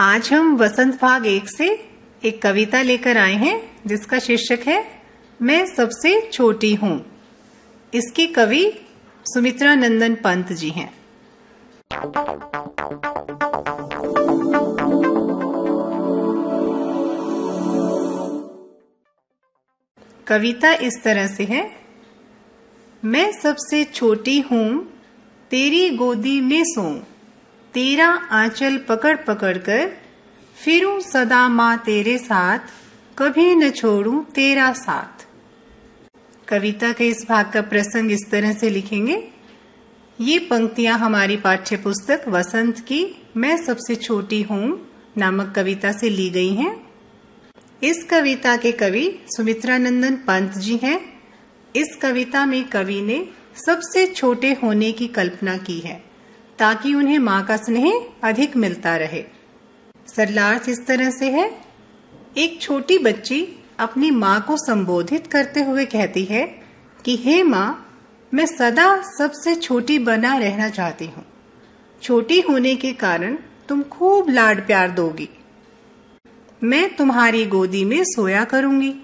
आज हम वसंत भाग एक से एक कविता लेकर आए हैं, जिसका शीर्षक है, मैं सबसे छोटी हूँ। इसके कवि सुमित्रा नंदन पंत जी हैं। कविता इस तरह से है, मैं सबसे छोटी हूँ, तेरी गोदी में सो तेरा आंचल पकड़ पकड़ कर फिरूं सदा माँ तेरे साथ, कभी न छोड़ू तेरा साथ। कविता के इस भाग का प्रसंग इस तरह से लिखेंगे। ये पंक्तियाँ हमारी पाठ्य पुस्तक वसंत की मैं सबसे छोटी हूँ नामक कविता से ली गई हैं। इस कविता के कवि सुमित्रानंदन पंत जी हैं। इस कविता में कवि ने सबसे छोटे होने की कल्पना की है। ताकि उन्हें माँ का स्नेह अधिक मिलता रहे। सरलार्थ इस तरह से है। एक छोटी बच्ची अपनी माँ को संबोधित करते हुए कहती है कि, हे माँ, मैं सदा सबसे छोटी बना रहना चाहती हूँ। छोटी होने के कारण तुम खूब लाड प्यार दोगी। मैं तुम्हारी गोदी में सोया करूँगी।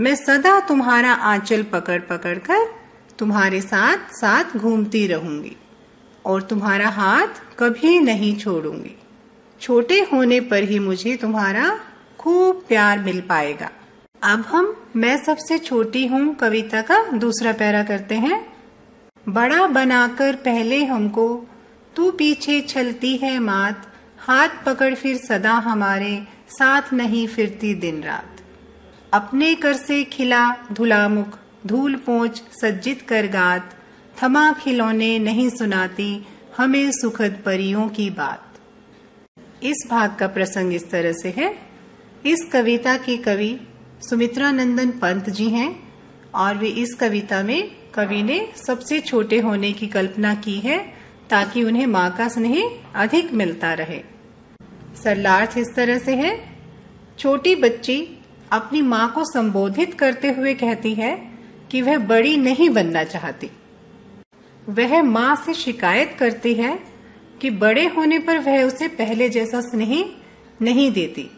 मैं सदा तुम्हारा आंचल पकड़ पकड़ कर तुम्हारे साथ साथ घूमती रहूँगी। और तुम्हारा हाथ कभी नहीं छोड़ूँगी। छोटे होने पर ही मुझे तुम्हारा खूब प्यार मिल पाएगा। अब हम, मैं सबसे छोटी हूँ कविता का दूसरा पैरा करते हैं। बड़ा बनाकर पहले हमको, तू पीछे चलती है मात, हाथ पकड़ फिर सदा हमारे, साथ नहीं फिरती दिन रात। अपने कर से खिला धुला मुख धूल पोच सज्जित कर गात थमा खिलौने नहीं सुनाती, हमें सुखद परियों की बात। इस भाग का प्रसंग इस तरह से है। इस कविता के कवि सुमित्रानंदन पंत जी हैं और वे इस कविता में कवि ने सबसे छोटे होने की कल्पना की है ताकि उन्हें माँ का स्नेह अधिक मिलता रहे। सरलार्थ इस तरह से है। छोटी बच्ची अपनी माँ को संबोधित करते हुए कहती है कि वह बड़ी नहीं बनना चाहती। वह माँ से शिकायत करती है कि बड़े होने पर वह उसे पहले जैसा स्नेह नहीं देती।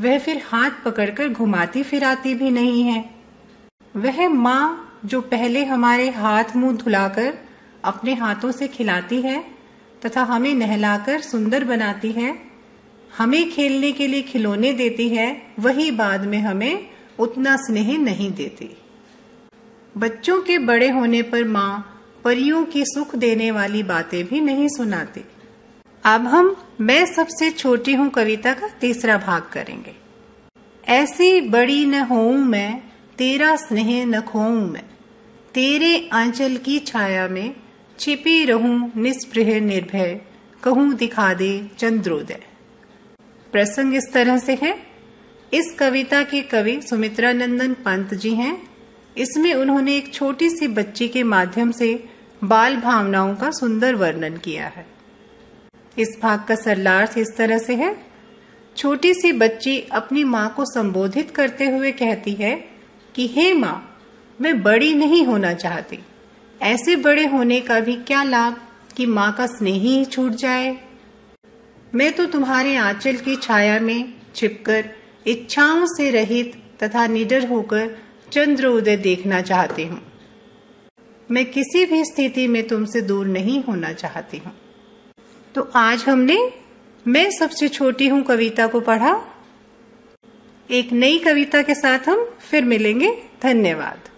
वह फिर हाथ पकड़कर घुमाती फिराती भी नहीं है। वह माँ जो पहले हमारे हाथ मुँह धुलाकर अपने हाथों से खिलाती है तथा हमें नहलाकर सुंदर बनाती है, हमें खेलने के लिए खिलौने देती है, वही बाद में हमें उतना स्नेह नहीं देती। बच्चों के बड़े होने पर माँ परियों की सुख देने वाली बातें भी नहीं सुनाती। अब हम, मैं सबसे छोटी हूँ कविता का तीसरा भाग करेंगे। ऐसी बड़ी न हो मैं, तेरा स्नेह न खोऊं मैं। तेरे आंचल की छाया में छिपी रहूँ निस्पृह निर्भय, कहूँ दिखा दे चंद्रोदय। प्रसंग इस तरह से है। इस कविता के कवि सुमित्रानंदन पंत जी हैं। इसमें उन्होंने एक छोटी सी बच्ची के माध्यम से बाल भावनाओं का सुंदर वर्णन किया है। इस भाग का सरलार्थ इस तरह से है। छोटी सी बच्ची अपनी माँ को संबोधित करते हुए कहती है कि, हे माँ, मैं बड़ी नहीं होना चाहती। ऐसे बड़े होने का भी क्या लाभ कि माँ का स्नेह ही छूट जाए? मैं तो तुम्हारे आंचल की छाया में छिपकर, इच्छाओं से रहित तथा निडर होकर चंद्र उदय देखना चाहती हूँ। मैं किसी भी स्थिति में तुमसे दूर नहीं होना चाहती हूँ। तो आज हमने, मैं सबसे छोटी हूँ कविता को पढ़ा। एक नई कविता के साथ हम फिर मिलेंगे। धन्यवाद।